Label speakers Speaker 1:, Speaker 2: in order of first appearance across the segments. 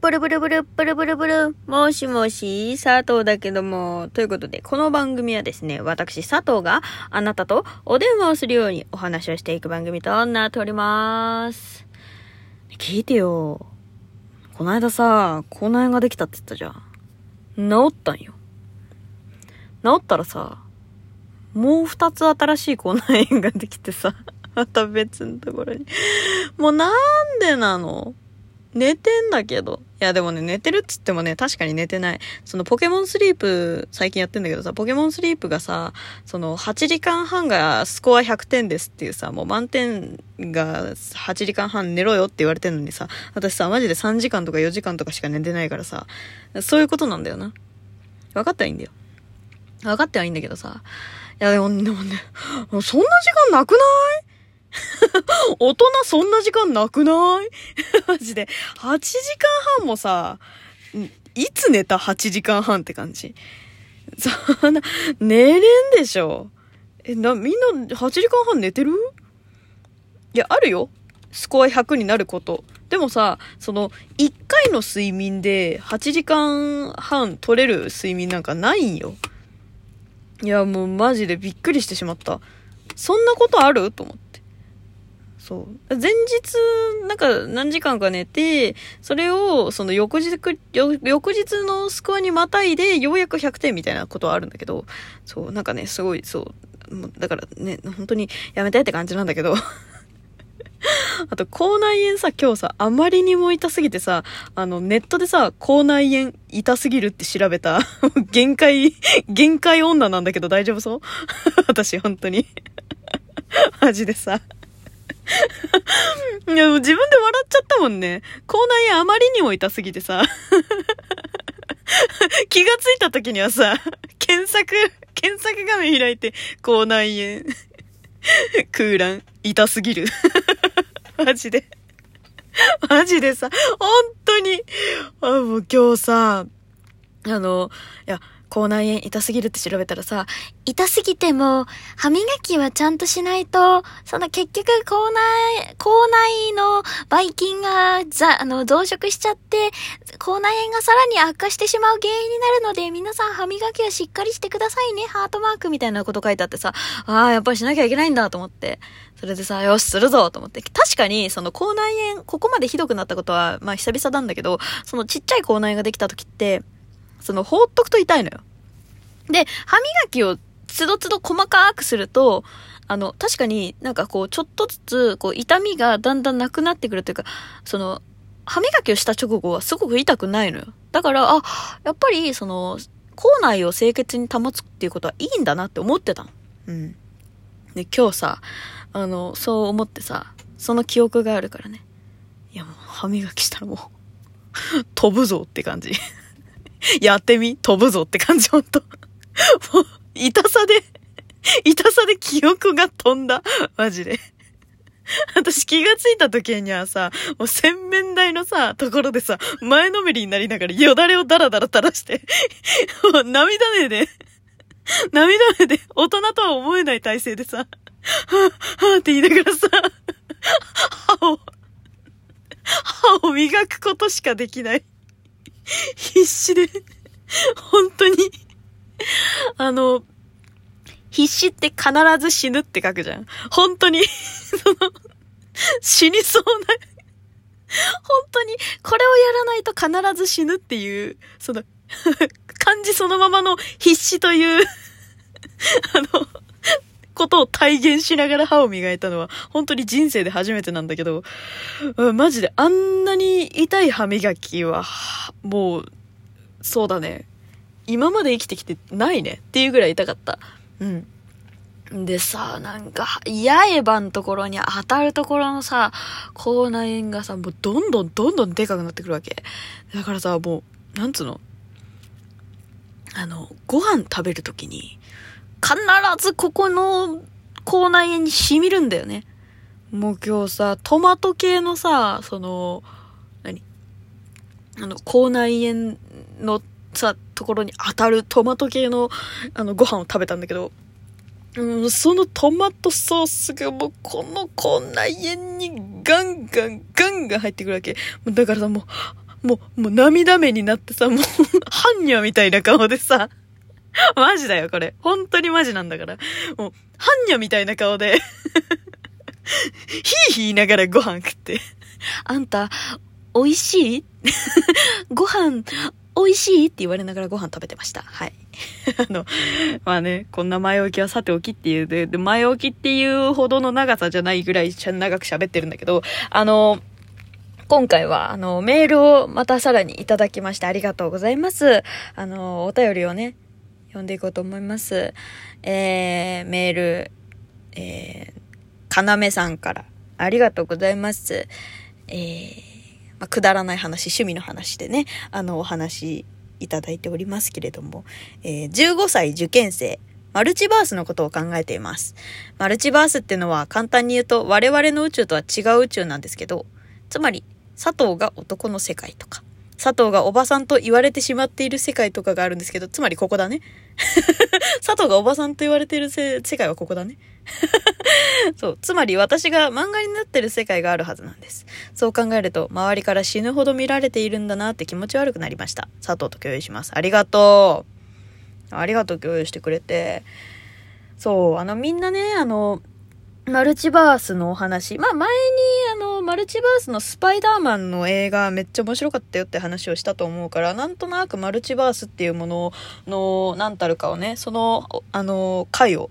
Speaker 1: ブルブルブル、ブルブルブル、もしもし、佐藤だけども、ということで、この番組はですね、私佐藤があなたとお電話をするようにお話をしていく番組となっております。聞いてよ。この間さ、口内炎ができたって言ったじゃん。治ったんよ。治ったらさ、もう二つ新しい口内炎ができてさ、また別のところに。もうなんでなの？寝てんだけど。いやでもね、寝てるっつってもね、確かに寝てない。そのポケモンスリープ、最近やってんだけどさ、ポケモンスリープがさ、その8時間半がスコア100点ですっていうさ、もう満点が8時間半寝ろよって言われてんのにさ、私さ、マジで3時間とか4時間とかしか寝てないからさ、そういうことなんだよな。分かったらいいんだよ。分かってはいいんだけどさ。いやでも、でもね、そんな時間なくない？大人そんな時間なくない？マジで。8時間半もさ、いつ寝た ?8 時間半って感じ。そんな、寝れんでしょ？え、な、みんな8時間半寝てる？いや、あるよ。スコア100になること。でもさ、その、1回の睡眠で8時間半取れる睡眠なんかないんよ。いや、もうマジでびっくりしてしまった。そんなことある？と思って。そう。前日、なんか何時間か寝て、それを、その翌日、翌日のスコアにまたいで、ようやく100点みたいなことはあるんだけど、そう、なんかね、すごい、そう、もうだからね、本当にやめたいって感じなんだけど。あと、口内炎さ、今日さ、あまりにも痛すぎてさ、あの、ネットでさ、口内炎痛すぎるって調べた、限界、限界女なんだけど大丈夫そう？私、本当に。マジでさ。いや、自分で笑っちゃったもんね。口内炎あまりにも痛すぎてさ。気がついた時にはさ、検索、検索画面開いて、口内炎、空欄、痛すぎる。マジで。マジでさ、本当に。あもう今日さ、あの、いや、口内炎痛すぎるって調べたらさ、痛すぎても、歯磨きはちゃんとしないと、その結局口内、口内のばい菌が、ざ、あの、増殖しちゃって、口内炎がさらに悪化してしまう原因になるので、皆さん歯磨きはしっかりしてくださいね、ハートマークみたいなこと書いてあってさ、ああ、やっぱりしなきゃいけないんだと思って。それでさ、よし、するぞと思って。確かに、その口内炎、ここまでひどくなったことは、まあ久々なんだけど、そのちっちゃい口内炎ができた時って、その放っとくと痛いのよ。で、歯磨きをつどつど細かくすると、あの、確かになんかこう、ちょっとずつ、こう、痛みがだんだんなくなってくるというか、その、歯磨きをした直後はすごく痛くないのよ。だから、あ、やっぱり、その、口内を清潔に保つっていうことはいいんだなって思ってたの。うん。で、今日さ、あの、そう思ってさ、その記憶があるからね。いやもう、歯磨きしたらもう、飛ぶぞって感じ。やってみ飛ぶぞって感じ、ほんと。もう、痛さで、痛さで記憶が飛んだ。マジで。私気がついた時にはさ、もう洗面台のさ、ところでさ、前のめりになりながらよだれをダラダラ垂らして、もう涙目で、涙目で大人とは思えない体勢でさ、はぁ、はぁって言いながらさ、歯を、歯を磨くことしかできない。必死で、本当に、あの、必死って必ず死ぬって書くじゃん。本当に、その、死にそうな、本当に、これをやらないと必ず死ぬっていう、その、漢字そのままの必死という、あの、ことを体現しながら歯を磨いたのは、本当に人生で初めてなんだけど、マジであんなに痛い歯磨きは、もう、そうだね。今まで生きてきてないねっていうぐらい痛かった。うん。でさ、なんか、八重歯のところに当たるところのさ、口内炎がさ、もうどんどんどんどんでかくなってくるわけ。だからさ、もう、なんつうの？あの、ご飯食べるときに、必ずここの口内炎に染みるんだよね。もう今日さ、トマト系のさ、その、あの、口内炎のさ、ところに当たるトマト系の、あの、ご飯を食べたんだけど、うん、そのトマトソースがもうこの口内炎にガンガンガンガン入ってくるわけ。だからさ、もう、もう、もう涙目になってさ、もう、般若みたいな顔でさ、マジだよ、これ。本当にマジなんだから。もう、般若みたいな顔で ひーひー言いながらご飯食って。あんた、美味しい？ご飯、美味しいって言われながらご飯食べてました。はい。あの、まあね、こんな前置きはさておきっていうで、で、前置きっていうほどの長さじゃないぐらい長く喋ってるんだけど、あの、今回は、あの、メールをまたさらにいただきましてありがとうございます。あの、お便りをね、読んでいこうと思います。えー、メール、えー、かなめさんから、ありがとうございます。えー、まあ、くだらない話、趣味の話でね、あの、お話いただいておりますけれども、えー、15歳受験生、マルチバースのことを考えています。マルチバースってのは簡単に言うと我々の宇宙とは違う宇宙なんですけど、つまり佐藤が男の世界とか、佐藤がおばさんと言われてしまっている世界とかがあるんですけど、つまりここだね。佐藤がおばさんと言われている世界はここだね。そう。つまり私が漫画になってる世界があるはずなんです。そう考えると、周りから死ぬほど見られているんだなって気持ち悪くなりました。佐藤と共有します。ありがとう。ありがとう共有してくれて。そう、あのみんなね、あの、マルチバースのお話。まあ前にあの、マルチバースのスパイダーマンの映画めっちゃ面白かったよって話をしたと思うから、なんとなくマルチバースっていうものの何たるかをね、その、あの、回を、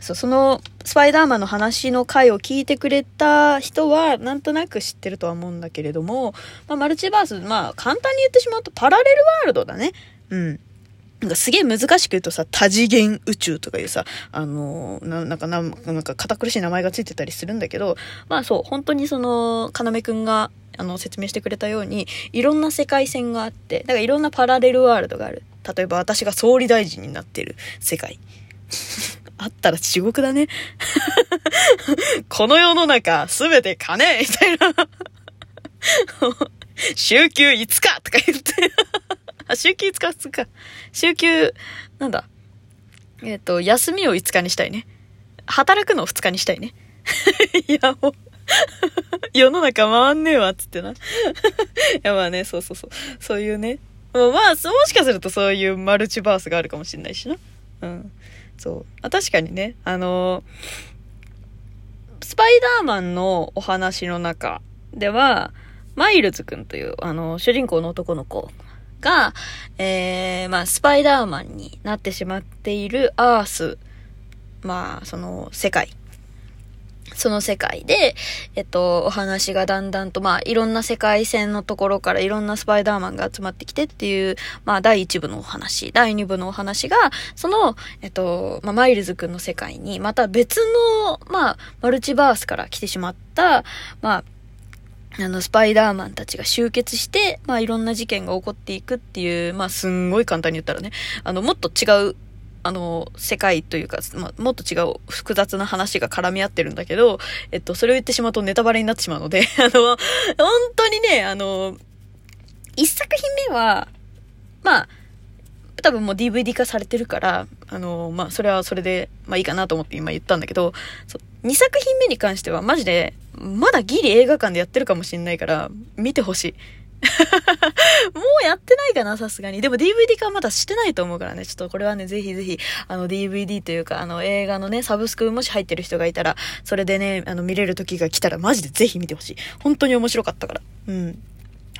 Speaker 1: そ、そのスパイダーマンの話の回を聞いてくれた人はなんとなく知ってるとは思うんだけれども、まあマルチバース、まあ簡単に言ってしまうとパラレルワールドだね。うん。なんかすげえ難しく言うとさ、多次元宇宙とかいうさ、あのな、なんかな、なんか堅苦しい名前がついてたりするんだけど、まあそう、本当にその、かなめくんが、あの、説明してくれたように、いろんな世界線があって、だからいろんなパラレルワールドがある。例えば私が総理大臣になってる世界。あったら地獄だね。この世の中、すべて金みたいな。週休5日とか言ってあ、週休5日2日。週休、なんだ？えっ、ー、と、休みを5日にしたいね。働くのを2日にしたいね。いや、もう 世の中回んねえわ、つってな。いや、まあね、そうそうそう。そういうね。まあ、もしかするとそういうマルチバースがあるかもしれないしな。うん。そう。あ確かにね、あのスパイダーマンのお話の中では、マイルズくんという、あの、主人公の男の子が、えー、まあ、スパイダーマンになってしまっているアース、まあ、その世界。その世界で、えっと、お話がだんだんと、まあ、いろんな世界線のところからいろんなスパイダーマンが集まってきてっていう、まあ、第1部のお話、第2部のお話が、その、えっと、まあ、マイルズくんの世界に、また別の、まあ、マルチバースから来てしまった、まあ、あの、スパイダーマンたちが集結して、まあ、いろんな事件が起こっていくっていう、まあ、すんごい簡単に言ったらね、あの、もっと違う、あの、世界というか、まあ、もっと違う複雑な話が絡み合ってるんだけど、えっと、それを言ってしまうとネタバレになってしまうので、あの、本当にね、あの、一作品目は、まあ、多分もう DVD 化されてるから、あの、まあ、それはそれで、まあいいかなと思って今言ったんだけど、2作品目に関してはマジで、まだギリ映画館でやってるかもしんないから、見てほしい。もうやってないかな、さすがに。でも DVD 化はまだしてないと思うからね。ちょっとこれはね、ぜひぜひ、あの DVD というか、あの映画のね、サブスクもし入ってる人がいたら、それでね、あの見れる時が来たらマジでぜひ見てほしい。本当に面白かったから。うん。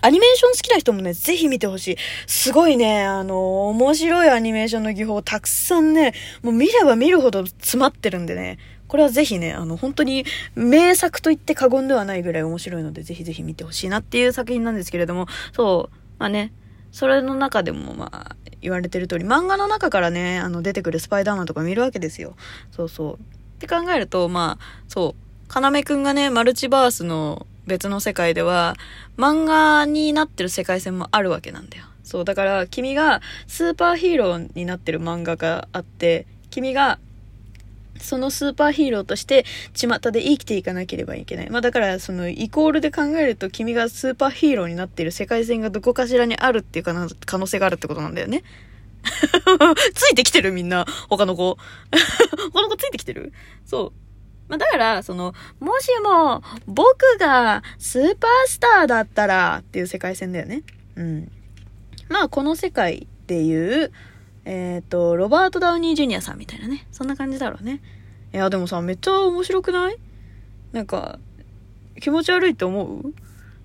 Speaker 1: アニメーション好きな人もね、ぜひ見てほしい。すごいね、あの、面白いアニメーションの技法たくさんね、もう見れば見るほど詰まってるんでね、これはぜひね、あの、本当に名作と言って過言ではないぐらい面白いので、ぜひぜひ見てほしいなっていう作品なんですけれども、そう、まあね、それの中でも、まあ、言われてる通り、漫画の中からね、あの、出てくるスパイダーマンとか見るわけですよ。そうそう。って考えると、まあ、そう、かなめくんがね、マルチバースの別の世界では、漫画になってる世界線もあるわけなんだよ。そう、だから君がスーパーヒーローになってる漫画があって、君がそのスーパーヒーローとして巷で生きていかなければいけない。まあだからそのイコールで考えると君がスーパーヒーローになっている世界線がどこかしらにあるっていうかな可能性があるってことなんだよね。ついてきてるみんな。他の子。他の子ついてきてる？そう。まあ、だから、その、もしも、僕がスーパースターだったらっていう世界線だよね。うん。まあ、この世界でいう、えっ、と、ロバート・ダウニー・ジュニアさんみたいなね。そんな感じだろうね。いや、でもさ、めっちゃ面白くない？なんか、気持ち悪いって思う？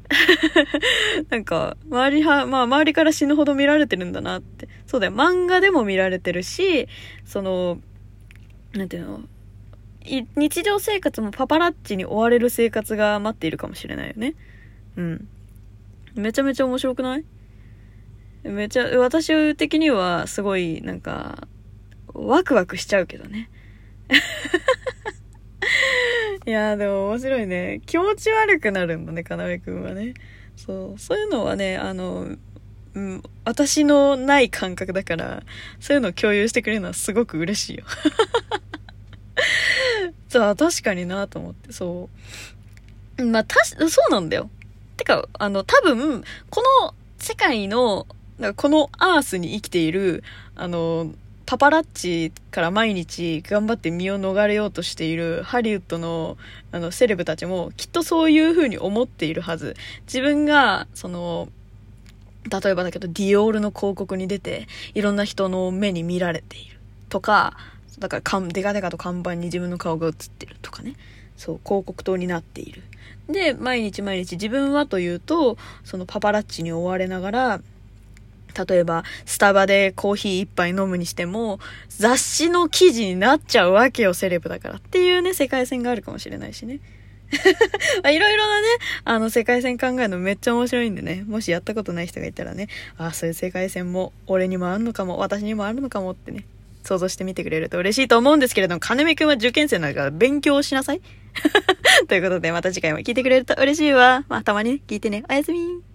Speaker 1: なんか、周りは、まあ周りから死ぬほど見られてるんだなって。そうだよ、漫画でも見られてるし、その、なんていうの、日常生活もパパラッチに追われる生活が待っているかもしれないよね。うん。めちゃめちゃ面白くない？めちゃ、私的にはすごい、なんか、ワクワクしちゃうけどね。いやでも面白いね。気持ち悪くなるんだね、かなめくんはね。そう。そういうのはね、あの、うん、私のない感覚だから、そういうのを共有してくれるのはすごく嬉しいよ。あ確かになと思って、そう。まあ、たし、そうなんだよ。てか、あの、多分、この世界の、なんかこのアースに生きている、あの、パパラッチから毎日頑張って身を逃れようとしているハリウッドのあのセレブたちもきっとそういう風に思っているはず。自分が、その、例えばだけどディオールの広告に出ていろんな人の目に見られているとか、だからかんデカデカと看板に自分の顔が映ってるとかね。そう、広告塔になっている。で、毎日毎日自分はというと、そのパパラッチに追われながら、例えば、スタバでコーヒー一杯飲むにしても、雑誌の記事になっちゃうわけよ、セレブだから。っていうね、世界線があるかもしれないしね。まあいろいろなね、あの、世界線考えるのめっちゃ面白いんでね、もしやったことない人がいたらね、ああ、そういう世界線も、俺にもあるのかも、私にもあるのかもってね、想像してみてくれると嬉しいと思うんですけれども、金目くんは受験生なんだから勉強しなさい。ということで、また次回も聞いてくれると嬉しいわ。まあ、たまに、聞いてね。おやすみ。